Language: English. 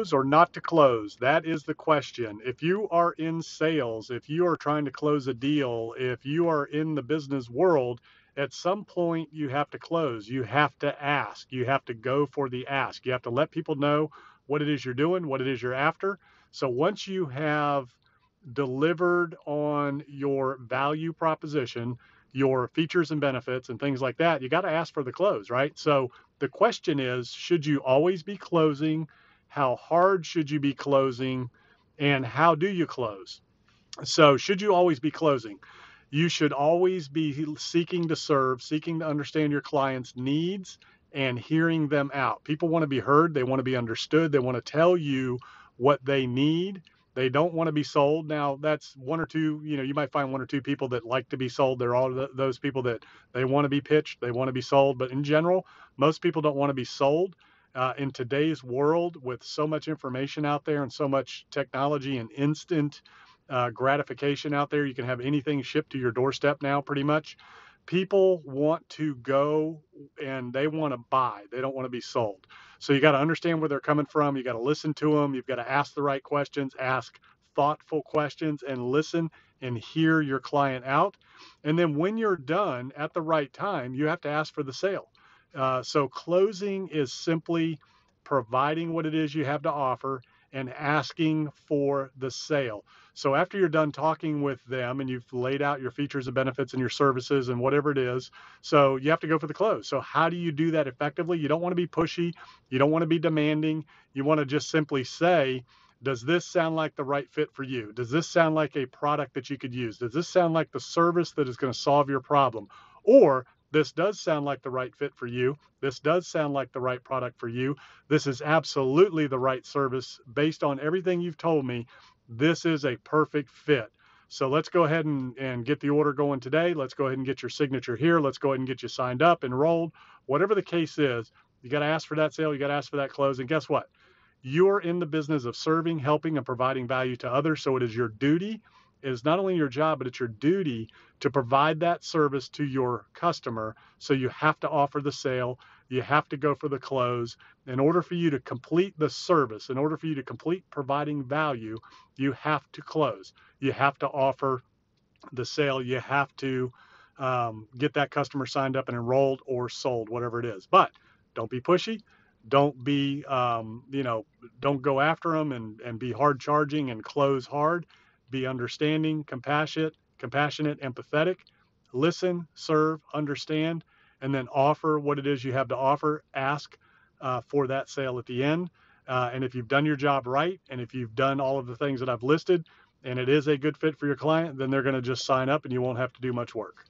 close or not to close? That is the question. If you are in sales, if you are trying to close a deal, if you are in the business world, at some point you have to close. You have to ask. You have to go for the ask. You have to let people know what it is you're doing, what it is you're after. So once you have delivered on your value proposition, your features and benefits and things like that, you got to ask for the close, right? So the question is should you always be closing? How hard should you be closing? And how do you close? So, should you always be closing? You should always be seeking to serve, seeking to understand your clients' needs and hearing them out. People want to be heard, they want to be understood, they want to tell you what they need they don't want to be sold. Now, that's one or two, you know, you might find one or two people that like to be sold. They're all those people that they want to be pitched, they want to be sold. But in general, most people don't want to be sold. Uh, in today's world, with so much information out there and so much technology and instant uh, gratification out there, you can have anything shipped to your doorstep now, pretty much. People want to go and they want to buy, they don't want to be sold. So you got to understand where they're coming from. You got to listen to them. You've got to ask the right questions, ask thoughtful questions, and listen and hear your client out. And then when you're done at the right time, you have to ask for the sale. Uh, so closing is simply providing what it is you have to offer and asking for the sale. So after you're done talking with them and you've laid out your features and benefits and your services and whatever it is, so you have to go for the close. So how do you do that effectively? You don't want to be pushy, you don't want to be demanding. You want to just simply say, does this sound like the right fit for you? Does this sound like a product that you could use? Does this sound like the service that is going to solve your problem? Or this does sound like the right fit for you. This does sound like the right product for you. This is absolutely the right service based on everything you've told me. This is a perfect fit. So let's go ahead and, and get the order going today. Let's go ahead and get your signature here. Let's go ahead and get you signed up, enrolled. Whatever the case is, you got to ask for that sale. You got to ask for that close. And guess what? You're in the business of serving, helping, and providing value to others. So it is your duty is not only your job, but it's your duty to provide that service to your customer. So you have to offer the sale, you have to go for the close. In order for you to complete the service, in order for you to complete providing value, you have to close. You have to offer the sale. You have to um, get that customer signed up and enrolled or sold, whatever it is. But don't be pushy. Don't be, um, you know, don't go after them and, and be hard charging and close hard be understanding, compassionate, compassionate, empathetic, listen, serve, understand, and then offer what it is you have to offer. Ask uh, for that sale at the end. Uh, and if you've done your job right, and if you've done all of the things that I've listed, and it is a good fit for your client, then they're going to just sign up and you won't have to do much work.